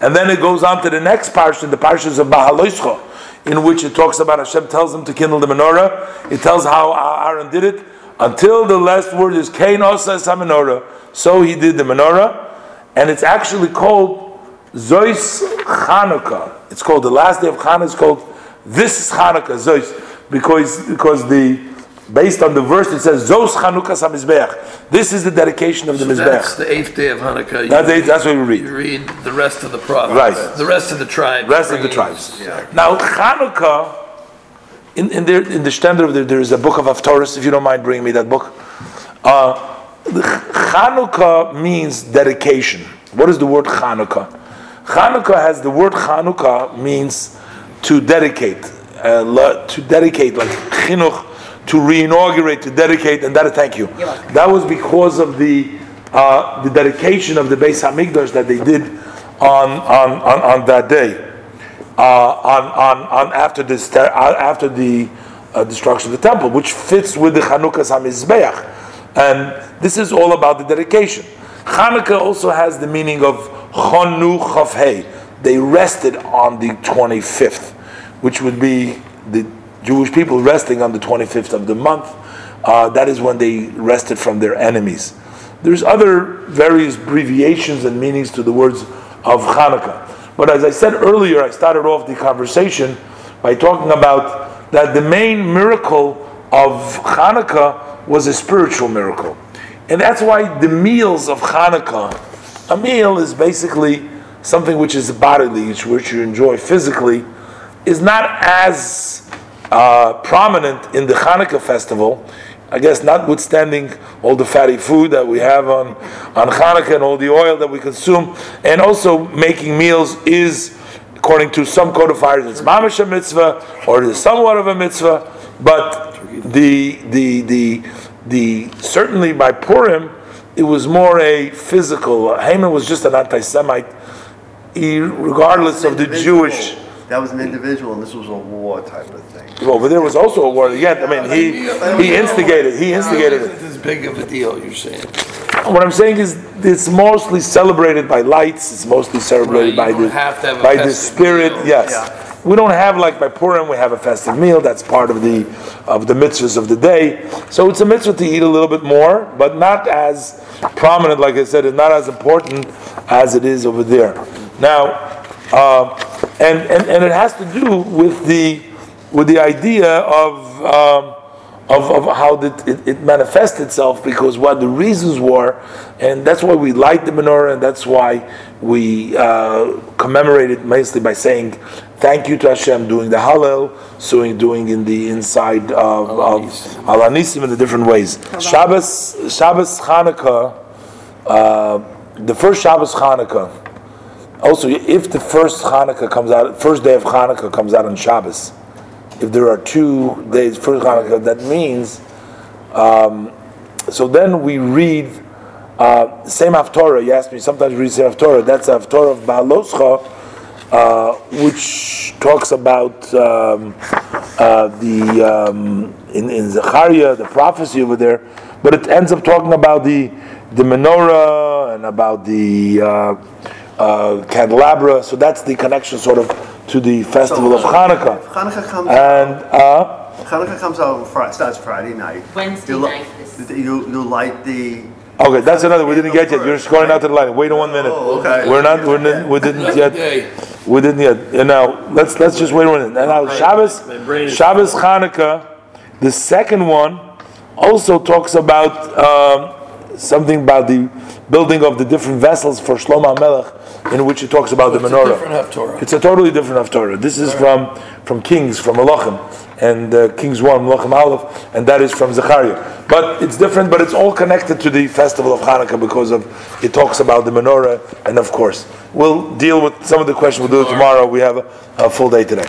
And then it goes on to the next parsha, the parshas of Bahaloischa, in which it talks about Hashem tells him to kindle the menorah. It tells how Aaron did it. Until the last word is Kain Osa menorah. So he did the menorah. And it's actually called Zois Chanukah. It's called the last day of Chanukah. It's called this is Chanukah Zois because because the based on the verse it says Zos Chanukas Hamizbeach. This is the dedication of the so that's the eighth day of Hanukkah. That's that's what we read. You read. the rest of the prophets. Right. The rest of the tribes. Rest of the tribes. Now Chanukah, in in, there, in the standard of there, there is a book of Haftorah. If you don't mind bringing me that book. Uh, the Chanukah means dedication. What is the word Chanukah? Chanukah has the word Chanukah means to dedicate, uh, to dedicate like chinuch, to reinaugurate, to dedicate, and that thank you. That was because of the uh, the dedication of the Beis Hamikdash that they did on on, on, on that day, uh, on, on on after this ter- uh, after the uh, destruction of the temple, which fits with the Chanukah Hamizbeach, and this is all about the dedication. Hanukkah also has the meaning of Chonu Chavhei. They rested on the 25th, which would be the Jewish people resting on the 25th of the month. Uh, that is when they rested from their enemies. There's other various abbreviations and meanings to the words of Hanukkah. But as I said earlier, I started off the conversation by talking about that the main miracle of Hanukkah was a spiritual miracle. And that's why the meals of Hanukkah, a meal is basically something which is bodily, which, which you enjoy physically, is not as uh, prominent in the Hanukkah festival. I guess, notwithstanding all the fatty food that we have on, on Hanukkah and all the oil that we consume, and also making meals is, according to some codifiers, it's mamash a mitzvah or it is somewhat of a mitzvah, but the the the the certainly by Purim, it was more a physical. Haman was just an anti-Semite, regardless of the. Jewish. That was an individual, and this was a war type of thing. Well, but there was also a war again. I mean, he he instigated. He instigated it. Isn't as big of a deal, you're saying? What I'm saying is, it's mostly celebrated by lights. It's mostly celebrated Right, by the have have by the spirit. meal. Yes, Yeah. we don't have like by Purim. We have a festive meal. That's part of the of the mitzvahs of the day. So it's a mitzvah to eat a little bit more, but not as prominent. Like I said, it's not as important as it is over there. Now, uh, and, and and it has to do with the with the idea of. Um, of, of how that it, it manifests itself because what the reasons were, and that's why we light the menorah, and that's why we uh, commemorate it mostly by saying thank you to Hashem, doing the Hallel, so doing in the inside of, of Al HaNissim in the different ways. Shabbos, Shabbos Hanukkah, uh, the first Shabbos Hanukkah. Also, if the first Hanukkah comes out, first day of Hanukkah comes out on Shabbos, if there are two days first Hanukkah, that means. Um, so then we read uh, same Haftorah. You asked me sometimes we read same Haftorah. That's Haftorah of Baaloscha, uh, which talks about um, uh, the um, in, in Zechariah the prophecy over there, but it ends up talking about the the menorah and about the uh, candelabra. So that's the connection, sort of, to the festival of Hanukkah. Hanukkah comes And uh, Hanukkah comes out on Friday, starts Friday night. Wednesday You li- night is- You, you light the, okay, that's another. We didn't get yet. You're just going out to the line. Wait one minute. Oh, okay. We're not. We're, n- we didn't yet. Day. We didn't yet. And now let's let's just wait a minute. And now Shabbos, my brain Shabbos Hanukkah, the second one also talks about um, something about the building of the different vessels for Shlomo Melech, in which it talks about the It's a menorah. It's a totally different Haftorah. This is from from Kings, from Malachim, and uh, Kings one, Malachim Aleph, and that is from Zechariah. But it's different, but it's all connected to the festival of Hanukkah because of it talks about the menorah, and of course, we'll deal with some of the questions. We'll do it tomorrow. We have a, a full day today.